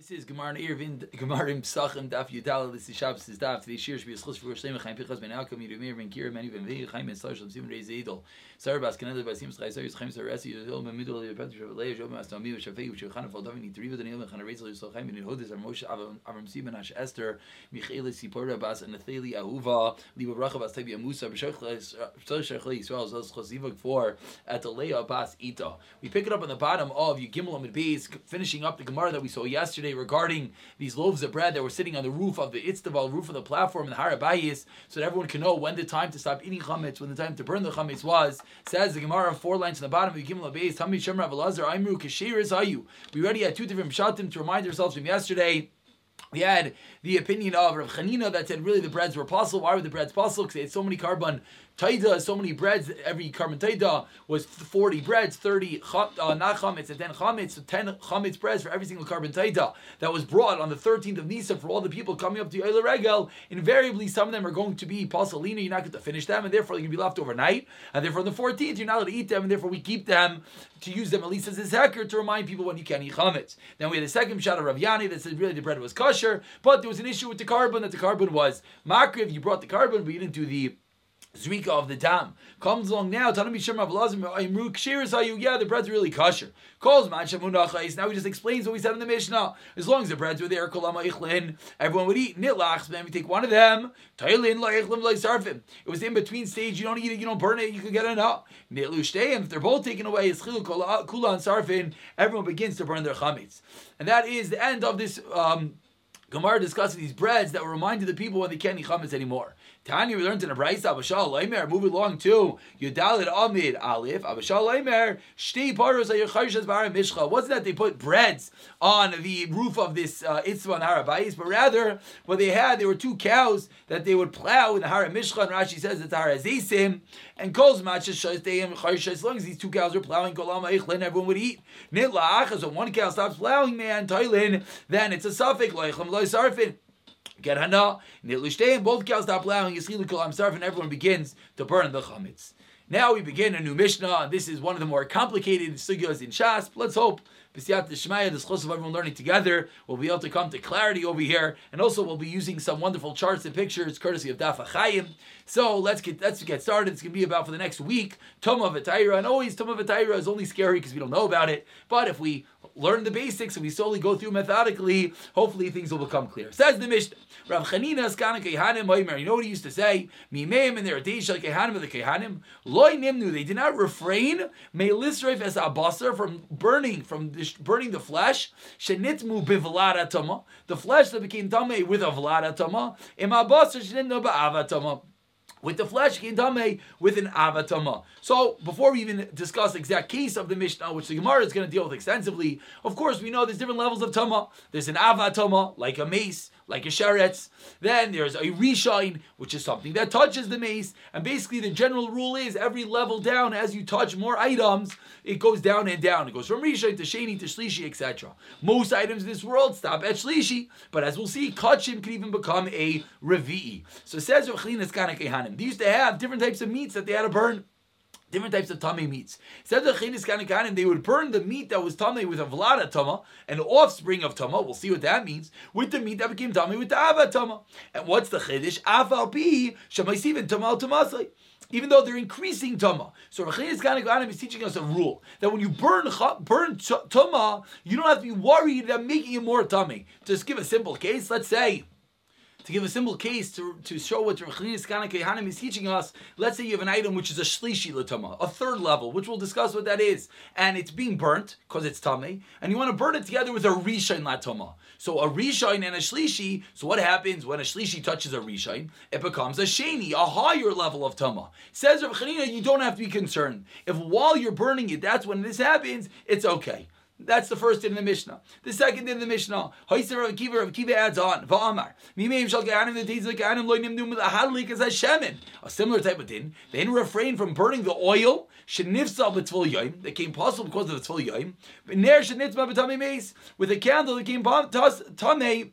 This is Gemara Irvin, Gemara Psachim, Daf Yudala, this is Shabbos, this is Daf, today's Shir, Shbi Yischus, for Shlema, Chaim Pichas, Ben Alkom, Yirmir, Ben Kira, Ben Vei, Chaim, Ben Star, Shalom, Simon, Rei, Zedel, Sarah, Bas, Kanel, Bas, Yim, Schai, Sarah, Chaim, Sarasi, Yudhil, Ben Midol, Yudhil, Petr, Shavalei, Yudhil, Mas, Tamim, Shafei, Chana, Fal, Davin, Yitriva, Daniel, Ben Chana, Rezel, Yudhil, Chaim, Ben Yehudas, Moshe, Avram, Simon, Ash, Esther, Michael, Sipora, Bas, Nathali, Ahuva, Liba, Bracha, Bas, Tabi, Musa, B'Shach, Shachli, Yisrael, Zaz, Chazivak, 4, at the Bas, Ita. We pick it up on the bottom of Yigimel Amid Beis, finishing up the Gemara that we saw yesterday regarding these loaves of bread that were sitting on the roof of the Itztaval, roof of the platform in the Harabayis, so that everyone can know when the time to stop eating chametz, when the time to burn the chametz was. Says the Gemara, four lines in the bottom of Gimel Abayis, Tami Shemra Velazar, Aimru Kashir is Ayu. We already had two different pshatim to remind ourselves from yesterday. We had the opinion of Rav Chanina that said really the breads were possible. Why were the breads possible? Because they had so many korban taida, so many breads. Every korban taida was forty breads, thirty uh, not chametz and ten chametz, so ten chametz breads for every single korban taida that was brought on the thirteenth of Nisa for all the people coming up to Yoel Regel. Invariably, some of them are going to be pasalina. You're not going to finish them, and therefore they're going to be left overnight. And therefore, on the fourteenth, you're not allowed to eat them, and therefore we keep them to use them at least as a zeker to remind people when you can't eat chametz. Then we had a second shot of Rav that said really the bread was kosher, but there was an issue with the korban that the korban was makriv. You brought the korban, but you didn't do the Zrika of the dam comes along now. Tanami Shemar Vlazim Imru Kshiris are you? Yeah, the bread's really kosher. Calls man Shamunachais. Now he just explains what we said in the Mishnah. As long as the breads were there, Kolama Ichlin, everyone would eat. Nitlachs, then we take one of them. It was in between stage. You don't eat it, you don't burn it, you can get it. If they're both taken away, it's Chilu Kula Sarfin. Everyone begins to burn their chametz, and that is the end of this. Um, Gemara discussing these breads that were reminded the people when they can't eat chametz anymore. Tanya, we learned in a brayz Abashal Leimer. Move along to Yudalit Amid Aleph. Abashal Leimer. Shtei paros ayachayshas bar mishcha. Wasn't that they put breads on the roof of this uh, Itzvan Harabayis, but rather what they had, there were two cows that they would plow in the Hara Mishcha. And Rashi says it's Hara Zisim and Kol's matches Shastayim Chaysha. As long as these two cows were plowing Kolama Eichlin, everyone would eat. Nitla So one cow stops plowing, man, Toilin, then it's a suffix Leichem Loy Sarfin. Get hana, and both cows stop plowing, Yischilu Kol Amsarf, and everyone begins to burn the chametz. Now we begin a new Mishnah, and this is one of the more complicated sugyas in Shas. Let's hope B'siyat Shmaya, the schos of everyone learning together, will be able to come to clarity over here, and also we'll be using some wonderful charts and pictures, courtesy of Daf Chaim. So let's get let's get started. It's going to be about for the next week Toma V'Taira, and always Toma V'Taira is only scary because we don't know about it. But if we learn the basics and we slowly go through methodically, hopefully things will become clear. Says the Mishnah, Rav Chanina Skana Kehanim Oimer. You know what he used to say? Mimeim in their like Kehanim of the Kehanim. Loy Nimnu. They did not refrain Melisreif as Abasar from burning from burning the flesh. Shenitmu bivlada tama. The flesh that became tame with a vlada tama. Im Abasar shenitnu ba'avatama with the flesh tame with an avatama. So before we even discuss the exact case of the Mishnah, which the Gemara is going to deal with extensively, of course we know there's different levels of tama. There's an avatama, like a mace, like a sheretz. Then there's a rishine, which is something that touches the mace. And basically the general rule is every level down, as you touch more items, it goes down and down. It goes from rishine to sheni to shlishi, etc. Most items in this world stop at shlishi, but as we'll see, kachim can even become a revi'i. So it They used to have different types of meats that they had to burn different types of tummy meats. Said the chinis kanikanim, they would burn the meat that was tummy with a vlada tama, an offspring of tama. We'll see what that means. With the meat that became tummy with the ava tama. And what's the chiddush? Afal pi shemaisivin tamal tamasai. Even though they're increasing tama, so Rechinis Kanikanim is teaching us a rule that when you burn burn tama, you don't have to be worried about making it more tummy. Just give a simple case. Let's say to give a simple case to, to show what Rechinis Hanim is teaching us, let's say you have an item which is a shlishi latama, a third level, which we'll discuss what that is, and it's being burnt because it's tame, and you want to burn it together with a rishain latama. So a rishain and a shlishi. So what happens when a shlishi touches a rishain? It becomes a sheni, a higher level of tama. Says Rav Chanina, you don't have to be concerned. If while you're burning it, that's when this happens, it's okay. That's the first in the Mishnah. The second in the Mishnah, Hoyser Rav Kiva, Rav Kiva adds on, Va'amar, Mimeim shal ge'anim the days of loy nimdum ahadlik as shemen. A similar type of din. They didn't refrain from burning the oil, shenifsa b'tzvul yoim, that came possible because of the tzvul yoim, but shenitzma b'tamei meis, with a candle that came tamei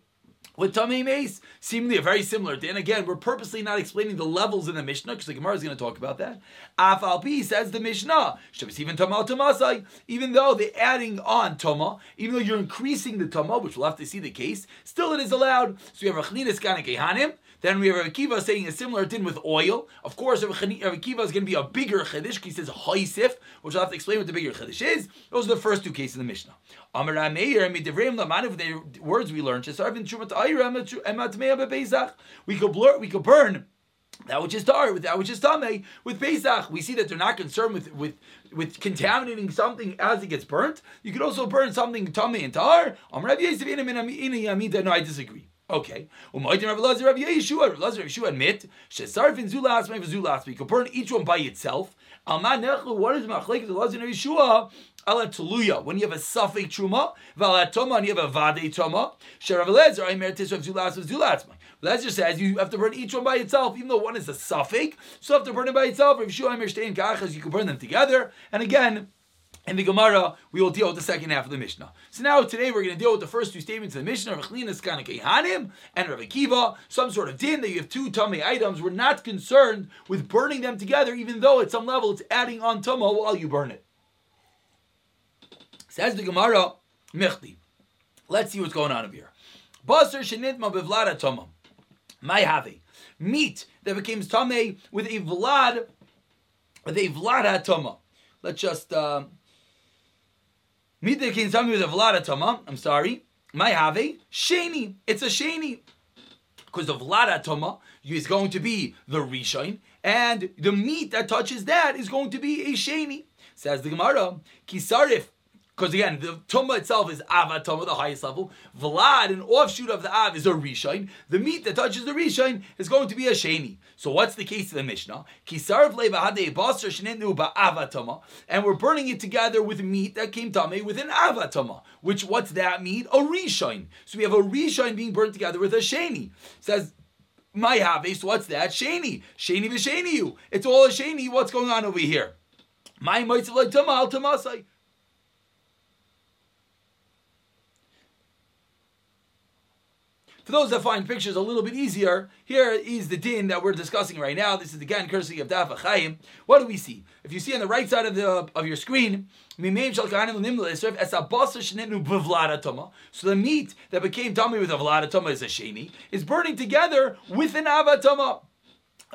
with Tamei Mace, seemingly a very similar din. Again, we're purposely not explaining the levels in the Mishnah because the Gemara is going to talk about that. Afal says the Mishnah, even Tamal even though they're adding on Toma, even though you're increasing the Toma, which we'll have to see the case, still it is allowed. So we have Rachninis Kana Kehanim, then we have Rav Akiva saying a similar thing with oil. Of course, Rav Akiva is going to be a bigger chiddush. He says haisif, which I'll have to explain what the bigger chiddush is. Those are the first two cases in the Mishnah. Amar Meir, Midivreim Lamanav, the words we learned. We could blur, we could burn that which is tar with that which is tame with Pesach. We see that they're not concerned with with with contaminating something as it gets burnt. You could also burn something tame and tar. No, I disagree. Okay. Umaydim Rav Lazar Rav Yeshua. Rav Lazar Rav Yeshua admit shesarfin zula asmei v'zula asmei. You can burn each one by itself. Alman nechlu. What is machlek the Lazar Rav Yeshua? Ala tuluya. When you have a suffix truma, v'ala toma, and you have a vade toma. Sherav Lazar Aimer Tisrav zula asmei zula asmei. Lazar says you have to burn each one by itself, even though one is a suffix. So you have to burn it by itself. Rav Yeshua Aimer Shtein Kachas. You can burn them together. And again. In the Gemara, we will deal with the second half of the Mishnah. So now today we're going to deal with the first two statements of the Mishnah, Rechlinas Hanim and Rav Akiva, some sort of din that you have two tummy items. We're not concerned with burning them together, even though at some level it's adding on tumah while you burn it. Says the Gemara, Michti. Let's see what's going on over here. Basar shenitma bevlada tumah. My have meat that became tame with a vlad, with a vlada tumah. Let's just. Uh, Mida kin sami with a vlada tama. I'm sorry. My have sheni. It's a sheni. Because the vlada tama is going to be the rishon, and the meat that touches that is going to be a sheni. Says the Gemara, kisarif because again, the tumah itself is ava tumah, the highest level. Vlad, an offshoot of the av, is a rishon. The meat that touches the rishon is going to be a sheni. So what's the case of the Mishnah? And we're burning it together with meat that came tame with an avatama. Which what's that meat? A rishon. So we have a rishon being burnt together with a sheni. says my have so what's that? Sheni. Sheni v'sheni you. It's all a sheni. What's going on over here? My mitzvah like al tamasai. For those that find pictures a little bit easier, here is the din that we're discussing right now. This is again courtesy of Daf Chaim. What do we see? If you see on the right side of the of your screen, so the meat that became tummy with a vlada is a sheni, is burning together with an avatama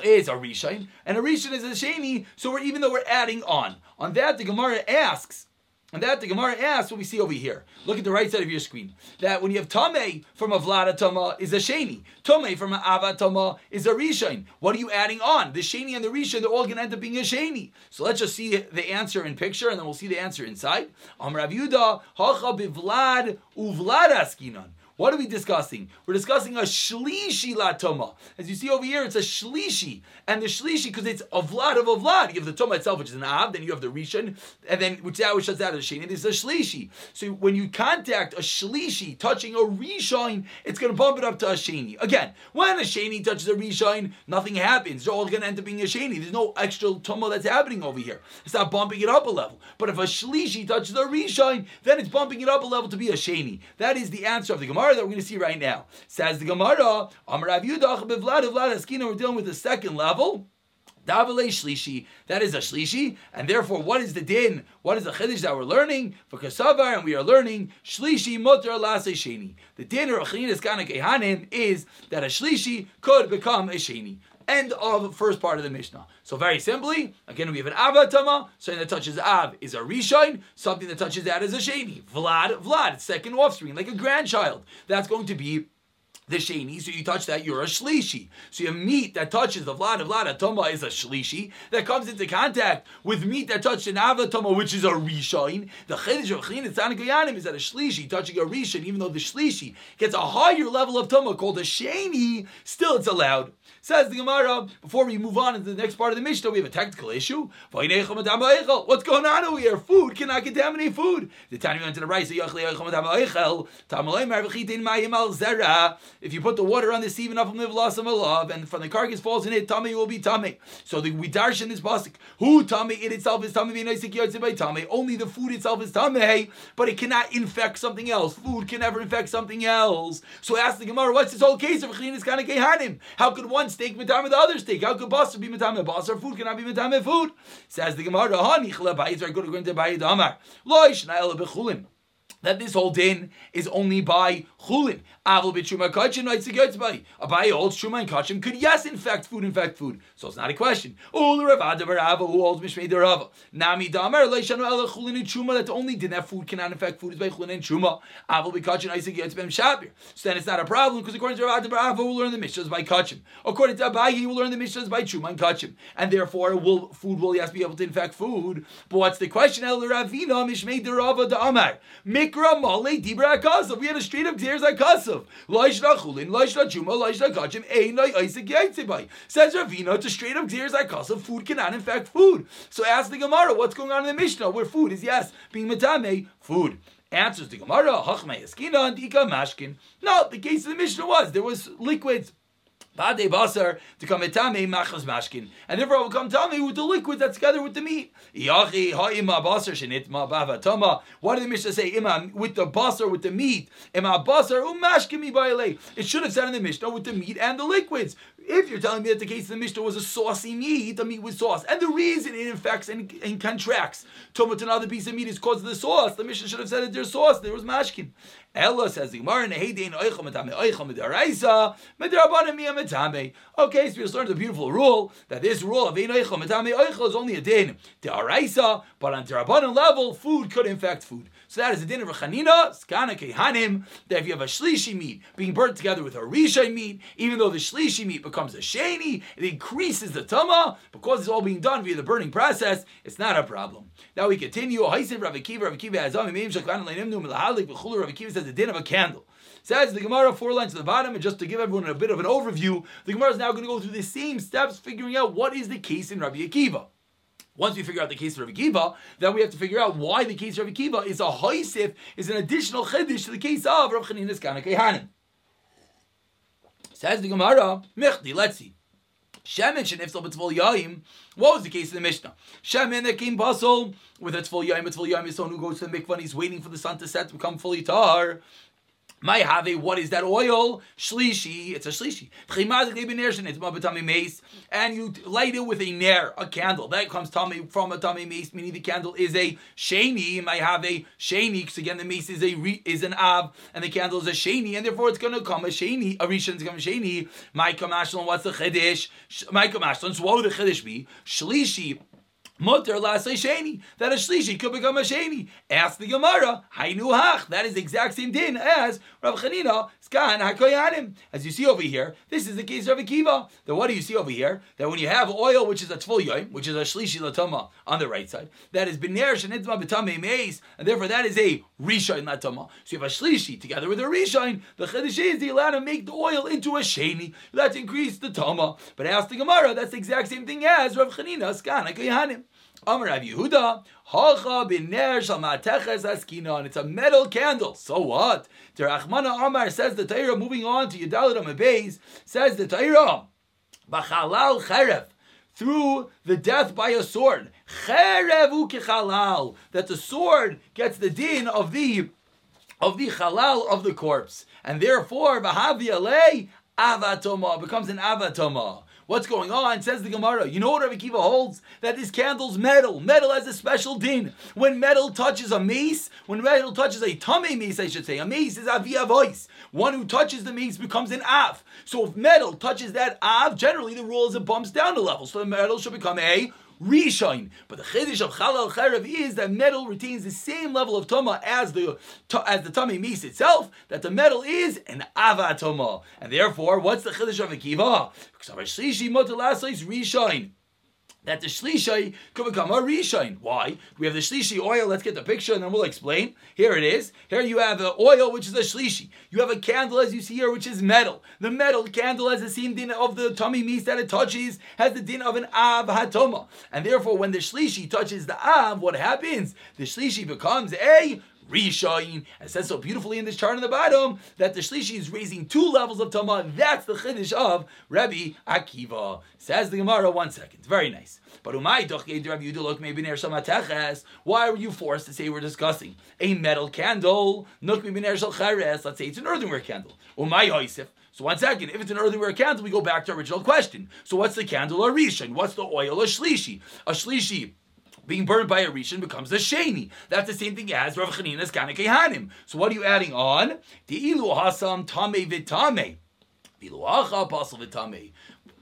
is a rishon, and a rishon is a sheni. So we're even though we're adding on on that, the Gemara asks and that the Gemara asks what we see over here. Look at the right side of your screen. That when you have Tame from a Vlada Tama is a Sheni. Tame from an Ava Tama is a Rishon. What are you adding on? The Sheni and the Rishon, they're all going to end up being a Sheni. So let's just see the answer in picture and then we'll see the answer inside. Am Rav Yuda, Hacha bivlad uvlad askinan. What are we discussing? We're discussing a shlishi latoma. As you see over here, it's a shlishi. And the shlishi, because it's a vlad of a vlad. You have the toma itself, which is an av, then you have the rishon, and then which that which shuts out of the shin, it is a shlishi. So when you contact a shlishi touching a rishon, it's going to bump it up to a sheni. Again, when a sheni touches a rishon, nothing happens. They're all going to end up being a sheni. There's no extra toma that's happening over here. It's not bumping it up a level. But if a shlishi touches a rishon, then it's bumping it up a level to be a sheni. That is the answer of the Gemara. Gemara that we're going to see right now. Says the Gemara, vlad. We're dealing with the second level. Davale shlishi. That is a shlishi, and therefore, what is the din? What is the chiddush that we're learning? For kasavar, and we are learning shlishi mutter lase sheni. The din of achinas kana kehanim is that a shlishi could become a sheni. End of first part of the Mishnah. So very simply, again we have an avatama, something that touches av is a rishon, something that touches that is a sheni. Vlad, Vlad, second offspring, like a grandchild. That's going to be the sheni, so you touch that, you're a shlishi. So your meat that touches the vlad of vlad atoma is a shlishi that comes into contact with meat that touched an avatoma, which is a rishon. The chiddush of tzanikayanim is that a shlishi touching a rishon, even though the shlishi gets a higher level of toma called a sheni, still it's allowed. Says the Gemara, before we move on into the next part of the Mishnah, we have a technical issue. What's going on over here? Food cannot contaminate food. The Tanya went to the right, If you put the water on the sieve enough of and from the carcass falls in it, tummy will be tummy. So the we darsh in this pasuk, who tummy it itself is tummy by tummy. Only the food itself is tummy, but it cannot infect something else. Food can never infect something else. So ask the Gemara, what's this whole case of is chinis kana kehanim? How could one steak mitame the other steak? How could basar be mitame basar? Food cannot be mitame food. Says the Gemara, hani chla are good to bayid amar. Lo ishnayel bechulim that this whole din is only by chulin. Avil b'truma kachim by. Abai holds truma and kachim could yes infect food, infect food. So it's not a question. The Ravada Barava who holds mishmei derava. Nami damer leishanu ela chulin and truma that only din that food cannot infect food is by chulin and truma. Avil b'kachim right to b'em shabir. So then it's not a problem because according to Ravada Barava we'll learn the mishnahs by kachim. According to Abai he will learn the mishnahs by truma and kachim, and therefore will food will yes be able to infect food. But what's the question? El Ravina mishmei derava da amar. Mikra male dibra akasav. We had a street of tears akasav. Loishna chulin, loishna juma, loishna kachim, einai isaac yaitzibai. Says Ravina, to straight of tears akasav, food cannot infect food. So ask the Gemara, what's going on in the Mishnah where food is yes, being metame, food. Answers the Gemara, hachmei eskina and ika mashkin. No, the case of the Mishnah was there was liquids. Bade basar to come etame machas mashkin, and therefore I will come tell me with the liquid that's together with the meat. Yachi ha'ima basar shenitma bavatama. What did the Mishnah say? Ima with the basar with the meat. Ima basar um, umashkin mi It should have said in the Mishnah with the meat and the liquids. If you're telling me that the case of the Mishnah was a saucy meat, the meat with sauce, and the reason it infects and, and contracts tumah to another piece of meat is because of the sauce, the Mishnah should have said that there's sauce, there was mashkin. Ella says the Gemara Neheidein Oichel Metame Oichel Medaraisa Medarabanim Mia Metame. Okay, so we just learned a beautiful rule that this rule of Ein Oichel Metame Oichel is only a din Daraisa, but on Darabanim level, food could infect food. So that is a din of Chanina, Skana Kehanim, that if you have a Shlishi meat being burnt together with a Rishai meat, even though the Shlishi meat becomes a Sheni, it increases the Tama, because it's all being done via the burning process, it's not a problem. Now we continue. Haisin Rav Akiva, Rav Akiva has Ami Meim Shaklan Leinim Num Lahalik, V'chulu Rav Akiva says the din of a candle. Says the Gemara, four lines to the bottom, and just to give everyone a bit of an overview, the Gemara is now going to go through the same steps, figuring out what is the case in Rabbi Akiva. Once we figure out the case of Rabbi Akiva, then we have to figure out why the case of Rabbi Akiva is a hoisif, is an additional chiddush to the case of Rav Chanina's Kana Kehanim. Says the Gemara, Mechdi, let's see. Shemen shenifsal b'tzvol yaim. What was the case in the Mishnah? Shemen that came basel with a tzvol yaim. A tzvol yaim is someone who goes to the mikvah and he's waiting for the sun to set to become fully tar. My have what is that oil? Shlishi, it's a shlishi. And you light it with a nair, a candle. That comes tummy from a tummy mace, meaning the candle is a sheni. My have a sheni, because again the mace is a is an av, and the candle is a sheni, and therefore it's going to come a sheni. A rishon is going to sheni. My kamashlan, what's the chiddush? My kamashlan, so what would the chiddush be? Shlishi Mutter lasay sheni. That a shlishi could become a sheni. Ask the Gemara. Hainu hach. That is the exact same din as Rav Chanina skan hakoyanim. As you see over here, this is the case of Akiva. Then what do you see over here? That when you have oil, which is a tful yoim, which is a shlishi latama on the right side, that is biner shenitma betame meis, and therefore that is a rishain latama. So you have a shlishi together with a rishain. The chiddush is the allowed to make the oil into a sheni. Let's increase the tama. But ask the Gemara. That's the exact same thing as Rav Chanina skan hakoyanim. Amar Rav Yehuda, Hacha b'ner shal ma'ateches askinon. It's a metal candle. So what? The Rachmana Amar says the Torah. Moving on to Yedalit Amabeis says the Torah, B'chalal cherev through the death by a sword. Cherevu kechalal. That the sword gets the din of the of the halal of the corpse, and therefore Bahavi alei avatoma becomes an avatoma. What's going on? Says the Gemara. You know what Rabbi Kiva holds? That this candle's metal. Metal has a special din. When metal touches a mace, when metal touches a tummy mace, I should say, a mace is avia voice. One who touches the mace becomes an av. So if metal touches that av, generally the rule is it bumps down a level. So the metal should become a Rishon. But the chiddush of Chalal Cherev is that metal retains the same level of tuma as the as the tummy meat itself. That the metal is an avatoma, and therefore, what's the chiddush of Akiva? Rishon that the shlishi could become a rishain. Why? We have the shlishi oil. Let's get the picture and then we'll explain. Here it is. Here you have the oil, which is a shlishi. You have a candle, as you see here, which is metal. The metal candle has the same din of the tummy meat that it touches, has the din of an av hatoma. And therefore, when the shlishi touches the av, what happens? The shlishi becomes a Rishayin. It says so beautifully in this chart on the bottom that the Shlishi is raising two levels of Tama. That's the Chiddush of Rabbi Akiva. Says the Gemara, one second. Very nice. But why were you forced to say we're discussing a metal candle? Let's say it's an earthenware candle. So one second, if it's an earthenware candle, we go back to original question. So what's the candle a rishon? What's the oil a shlishi? A shlishi being burned by a rishon becomes a sheni. That's the same thing as Rav Chanina's kanekehanim. So what are you adding on? The ilu hasam tame vitame. Ilu acha apostle vitame.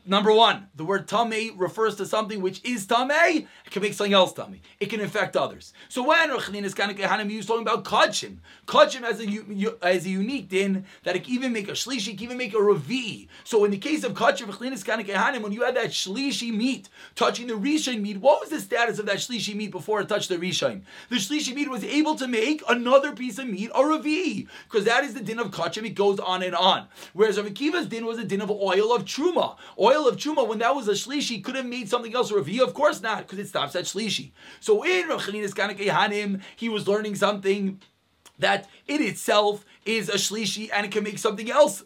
Number one, the word tame refers to something which is tame. It can make something else tame. It can infect others. So when Rechnin is kind of talking about kachim. Kachim has a, has a unique din that it can even make a shlishi, it can even make a ravi. So in the case of kachim, Rechnin is kind of when you had that shlishi meat touching the rishon meat, what was the status of that shlishi meat before it touched the rishon? The shlishi meat was able to make another piece of meat a ravi, because that is the din of kachim. It goes on and on. Whereas Rav Akiva's din was a din of oil of truma. Oil oil of Truma, when that was a Shlishi, could have made something else a Revi? Of course not, because it stops at Shlishi. So in Rav Chanina's Hanim, he was learning something that in itself is a Shlishi and it can make something else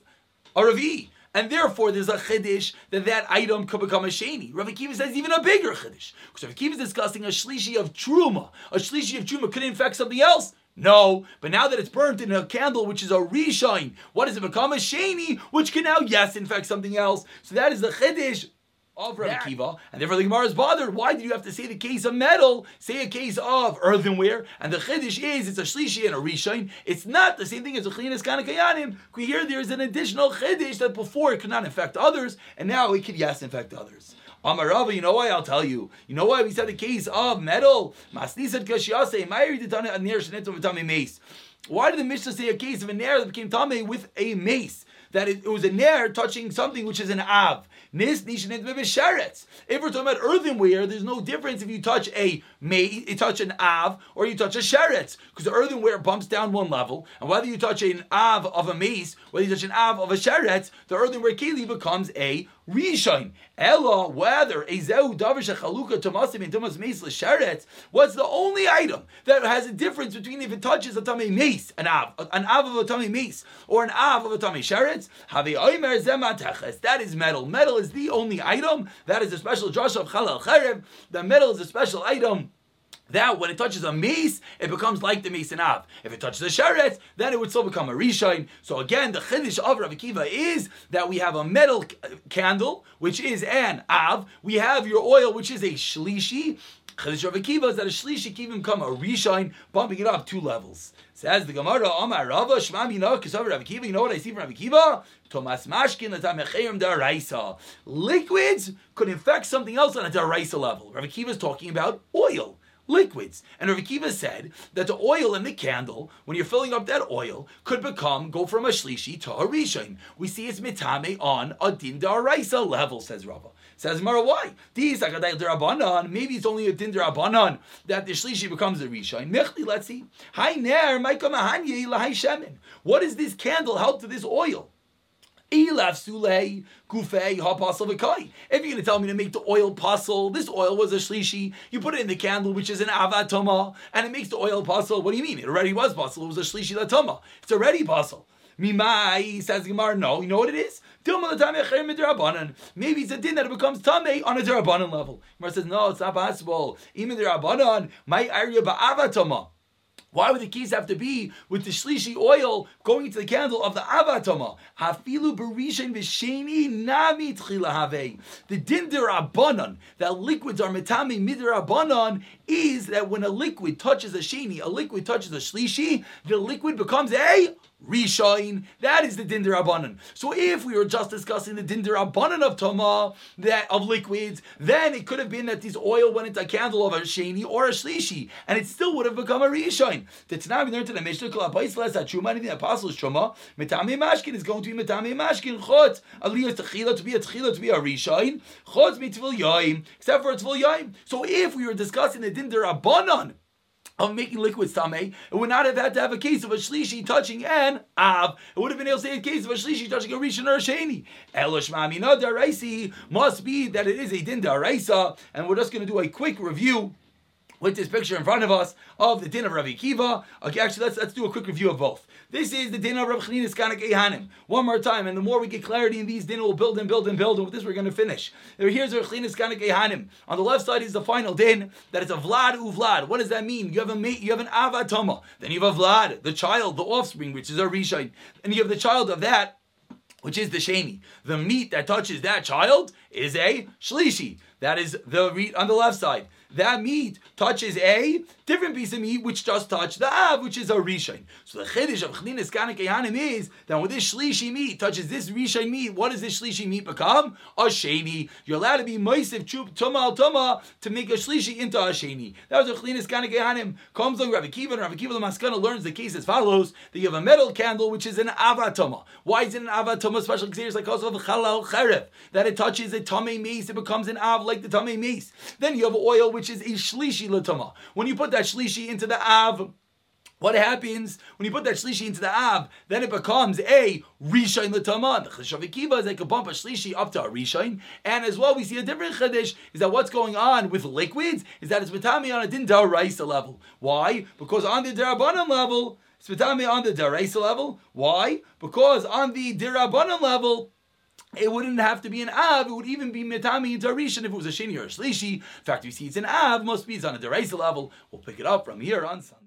a Revi. And therefore, there's a chiddush that that item could become a sheni. Rav Akiva says even a bigger chiddush. Because Rav Akiva is discussing a shlishi of truma. A shlishi of truma could infect something else. No, but now that it's burnt in a candle, which is a reshine, what does it become? A sheni, which can now, yes, infect something else. So that is the chiddush of Rabbi Kiva, and therefore the Gemara is bothered. Why did you have to say the case of metal? Say a case of earthenware, and the chiddush is it's a shlishi and a rishon. It's not the same thing as a chlinas kanakayanim. We hear there is an additional chiddush that before it could not infect others, and now it could yes infect others. Amarava, you know why? I'll tell you. You know why we said the case of metal? Why did the Mishnah say a case of a nair that became tame with a mace? That it, was a nair touching something which is an av. If we're talking about earthenware, there's no difference if you touch a may you touch an av or you touch a sheretz, because the earthenware bumps down one level, and whether you touch an av of a mace, whether you touch an av of a sheretz, the earthenware keli becomes a rishon. Ella, whether ezeu davish chaluka tomasim and tomas mace l'sheretz, what's the only item that has a difference between if it touches a tummy mace, an av, an av of a tummy mace, or an av of a tummy sheretz? Havi Oimer Zemataches. That is metal. Metal is the only item that is a special drasha of chalal cherev. The metal is a special item that when it touches a mace, it becomes like the mace and av. If it touches a sheret, then it would still become a rishon. So again, the chiddush of Rav Akiva is that we have a metal uh, candle, which is an av. We have your oil, which is a shlishi. Chiddush Rav Akiva is that a shlishi can even become a rishon, bumping it up two levels. Says the Gemara, Omar Rava, Shma Mina, Kisav Rav Akiva. You know what I see from Rav Akiva? Thomas Mashkin, Latamechayim Daraisa. Liquids could infect something else on a Daraisa level. Rav Akiva is talking about oil liquids. And Rav Akiva said that the oil in the candle, when you're filling up that oil, could become, go from a shlishi to a rishon. We see it's mitame on a din daraisa level, says Rava. Says Mara, why? These Maybe it's only a din that the shlishi becomes a rishon. Mechli, let's see. What does this candle help to this oil? If you're going to tell me to make the oil puzzle, this oil was a shlishi. You put it in the candle, which is an avatoma, and it makes the oil puzzle. What do you mean? It already was puzzle. It was a shlishi latoma. It's already puzzle. Mimai says Gemara, no, you know what it is? Maybe it's a din that it becomes tame on a derabanan level. Gemara says, no, it's not possible. Even derabanan, my area ba'avatoma. Why would the keys have to be with the shlishi oil going into the candle of the avatama? Hafilu berishin v'sheni nami have. The din derabanan that liquids are metami midirabanan is that when a liquid touches a sheni, a liquid touches a shlishi, the liquid becomes a Rishain, that is the Dinder Abanan. So if we were just discussing the Dinder Abanan of Toma, that of liquids, then it could have been that this oil went into a candle of a Sheni or a Shlishi, and it still would have become a Rishain. The we learned in the Mishnah, Kalapais Les Truma, anything the apostles Truma, Metame Mashkin is going to be Metame Mashkin, Chot, Aliyah Techila to be a Techila to be a Rishain, Chot Mitvil Yaim, except for a Tvil Yaim. So if we were discussing the Dinder Abanan, of making liquids tame, it would not have had to have a case of a shlishi touching an av. It would have been able to say a case of a shlishi touching a rishon or a sheni. Daraisi must be that it is a din daraisa, and we're just going to do a quick review with this picture in front of us of the din of Rabbi Kiva. Okay, actually, let's let's do a quick review of both. This is the din of Rabbi Chanina Skanik Ehanim. One more time, and the more we get clarity in these din, we'll build and build and build. And with this, we're going to finish. Here's Rabbi Chanina Skanik Ehanim. On the left side is the final din that it's a Vlad uvlad. What does that mean? You have a mate, you have an avatoma, then you have a Vlad, the child, the offspring, which is a Rishon, and you have the child of that which is the sheni. The meat that touches that child is a shlishi. That is the meat on the left side that meat touches a different piece of meat which does touch the av, which is a rishon. So the chiddush of chlinis kanik is that when this shlishi meat touches this rishon meat, what does this shlishi meat become? A sheni. You're allowed to be moisiv tuma al tuma to make a shlishi into a sheni. That was a chlinis kanik Comes along Rabbi Kiva, and Rabbi Kiva the Maskana learns the case as follows: that you have a metal candle which is an avatoma. Why is it an avatoma? Special because like also of chalal cherev that it touches a tummy mace, it becomes an av like the tummy mace. Then you have oil which is a shlishi latama. When you put that shlishi into the av, what happens when you put that shlishi into the av? Then it becomes a rishain latama. The cheshavikiva is like a bump a shlishi up to a rishain. And as well, we see a different chiddush is that what's going on with liquids is that it's mitami on a din daraisa level. Why? Because on the darabanan level, it's mitami on the daraisa level. Why? Because on the dirabanan level it wouldn't have to be an Av, it would even be Metami Darishan if it was a Shini or a Shlishi. In fact, we see it's an Av, must be it's on a Deraisa level. We'll pick it up from here on Sunday.